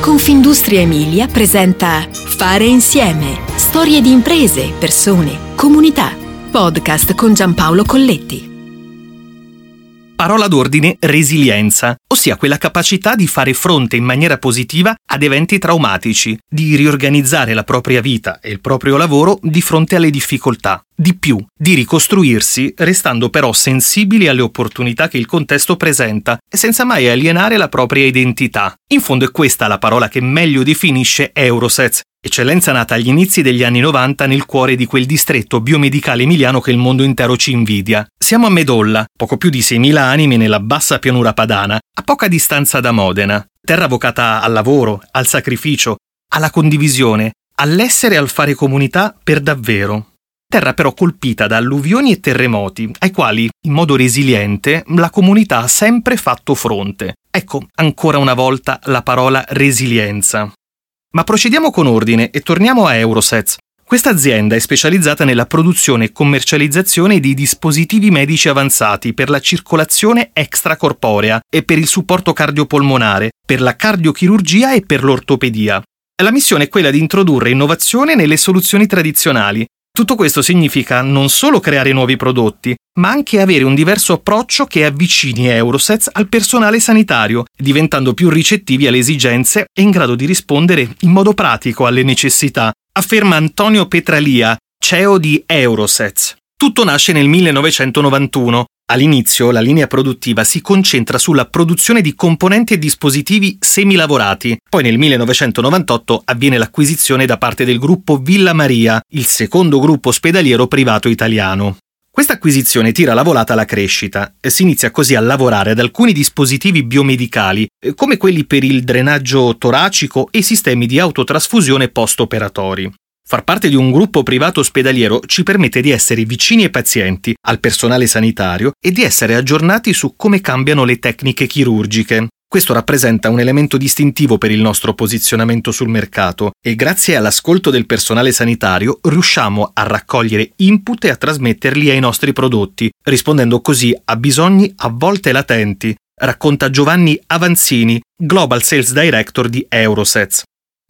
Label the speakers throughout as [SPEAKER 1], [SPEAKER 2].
[SPEAKER 1] Confindustria Emilia presenta Fare insieme. Storie di imprese, persone, comunità. Podcast con Giampaolo Colletti.
[SPEAKER 2] Parola d'ordine resilienza, ossia quella capacità di fare fronte in maniera positiva ad eventi traumatici, di riorganizzare la propria vita e il proprio lavoro di fronte alle difficoltà. Di più, di ricostruirsi restando però sensibili alle opportunità che il contesto presenta e senza mai alienare la propria identità. In fondo è questa la parola che meglio definisce Eurosets, eccellenza nata agli inizi degli anni 90 nel cuore di quel distretto biomedicale emiliano che il mondo intero ci invidia. Siamo a Medolla, poco più di 6.000 anime nella bassa pianura padana, a poca distanza da Modena, terra vocata al lavoro, al sacrificio, alla condivisione, all'essere e al fare comunità per davvero terra però colpita da alluvioni e terremoti, ai quali, in modo resiliente, la comunità ha sempre fatto fronte. Ecco, ancora una volta, la parola resilienza. Ma procediamo con ordine e torniamo a Eurosets. Questa azienda è specializzata nella produzione e commercializzazione di dispositivi medici avanzati per la circolazione extracorporea e per il supporto cardiopolmonare, per la cardiochirurgia e per l'ortopedia. La missione è quella di introdurre innovazione nelle soluzioni tradizionali, tutto questo significa non solo creare nuovi prodotti, ma anche avere un diverso approccio che avvicini Eurosets al personale sanitario, diventando più ricettivi alle esigenze e in grado di rispondere in modo pratico alle necessità, afferma Antonio Petralia, CEO di Eurosets. Tutto nasce nel 1991, All'inizio la linea produttiva si concentra sulla produzione di componenti e dispositivi semilavorati. Poi nel 1998 avviene l'acquisizione da parte del gruppo Villa Maria, il secondo gruppo ospedaliero privato italiano. Questa acquisizione tira la volata alla crescita e si inizia così a lavorare ad alcuni dispositivi biomedicali, eh, come quelli per il drenaggio toracico e sistemi di autotrasfusione post-operatori. Far parte di un gruppo privato ospedaliero ci permette di essere vicini ai pazienti, al personale sanitario e di essere aggiornati su come cambiano le tecniche chirurgiche. Questo rappresenta un elemento distintivo per il nostro posizionamento sul mercato e grazie all'ascolto del personale sanitario riusciamo a raccogliere input e a trasmetterli ai nostri prodotti, rispondendo così a bisogni a volte latenti, racconta Giovanni Avanzini, Global Sales Director di Eurosets.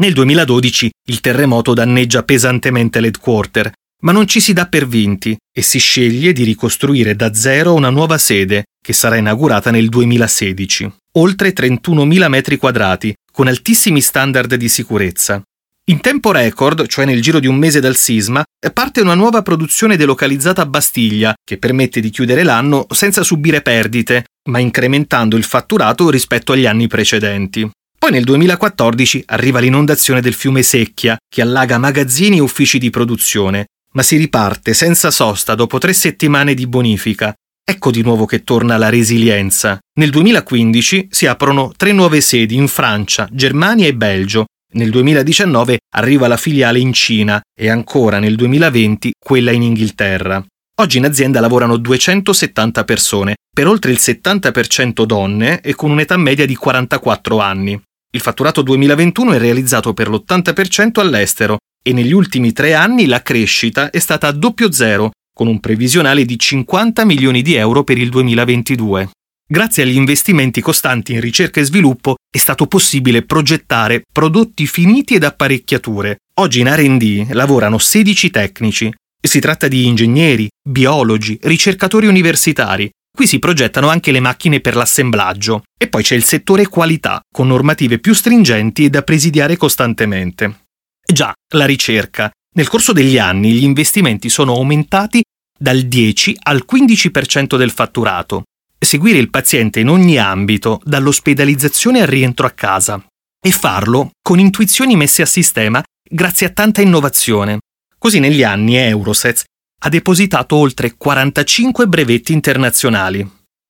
[SPEAKER 2] Nel 2012 il terremoto danneggia pesantemente l'headquarter, ma non ci si dà per vinti e si sceglie di ricostruire da zero una nuova sede che sarà inaugurata nel 2016. Oltre 31.000 metri quadrati, con altissimi standard di sicurezza. In tempo record, cioè nel giro di un mese dal sisma, parte una nuova produzione delocalizzata a Bastiglia, che permette di chiudere l'anno senza subire perdite, ma incrementando il fatturato rispetto agli anni precedenti. Poi nel 2014 arriva l'inondazione del fiume Secchia, che allaga magazzini e uffici di produzione, ma si riparte senza sosta dopo tre settimane di bonifica. Ecco di nuovo che torna la resilienza. Nel 2015 si aprono tre nuove sedi in Francia, Germania e Belgio. Nel 2019 arriva la filiale in Cina e ancora nel 2020 quella in Inghilterra. Oggi in azienda lavorano 270 persone, per oltre il 70% donne e con un'età media di 44 anni. Il fatturato 2021 è realizzato per l'80% all'estero e negli ultimi tre anni la crescita è stata a doppio zero, con un previsionale di 50 milioni di euro per il 2022. Grazie agli investimenti costanti in ricerca e sviluppo è stato possibile progettare prodotti finiti ed apparecchiature. Oggi in RD lavorano 16 tecnici. Si tratta di ingegneri, biologi, ricercatori universitari, Qui si progettano anche le macchine per l'assemblaggio e poi c'è il settore qualità, con normative più stringenti e da presidiare costantemente. Già, la ricerca. Nel corso degli anni gli investimenti sono aumentati dal 10 al 15% del fatturato. Seguire il paziente in ogni ambito, dall'ospedalizzazione al rientro a casa. E farlo con intuizioni messe a sistema grazie a tanta innovazione. Così negli anni Eurosets ha depositato oltre 45 brevetti internazionali.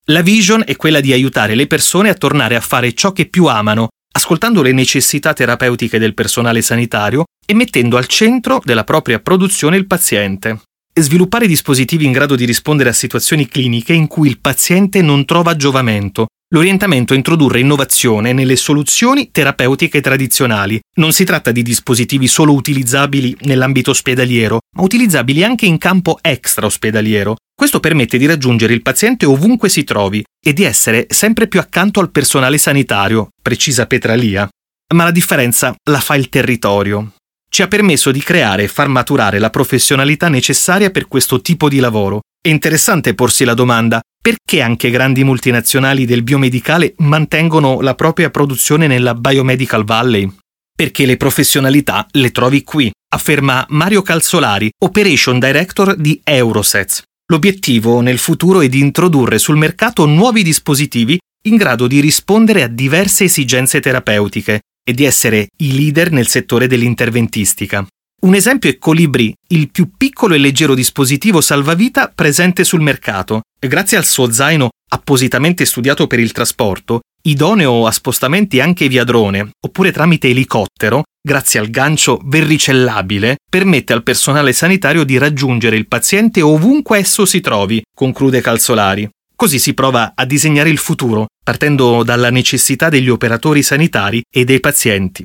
[SPEAKER 2] La vision è quella di aiutare le persone a tornare a fare ciò che più amano, ascoltando le necessità terapeutiche del personale sanitario e mettendo al centro della propria produzione il paziente. E sviluppare dispositivi in grado di rispondere a situazioni cliniche in cui il paziente non trova giovamento, L'orientamento è introdurre innovazione nelle soluzioni terapeutiche tradizionali. Non si tratta di dispositivi solo utilizzabili nell'ambito ospedaliero, ma utilizzabili anche in campo extra-ospedaliero. Questo permette di raggiungere il paziente ovunque si trovi e di essere sempre più accanto al personale sanitario, precisa Petralia. ma la differenza la fa il territorio. Ci ha permesso di creare e far maturare la professionalità necessaria per questo tipo di lavoro. È interessante porsi la domanda perché anche grandi multinazionali del biomedicale mantengono la propria produzione nella Biomedical Valley? Perché le professionalità le trovi qui, afferma Mario Calzolari, Operation Director di Eurosets. L'obiettivo nel futuro è di introdurre sul mercato nuovi dispositivi in grado di rispondere a diverse esigenze terapeutiche e di essere i leader nel settore dell'interventistica. Un esempio è Colibri, il più piccolo e leggero dispositivo salvavita presente sul mercato, grazie al suo zaino appositamente studiato per il trasporto, idoneo a spostamenti anche via drone, oppure tramite elicottero, grazie al gancio verricellabile, permette al personale sanitario di raggiungere il paziente ovunque esso si trovi, conclude Calzolari. Così si prova a disegnare il futuro, partendo dalla necessità degli operatori sanitari e dei pazienti.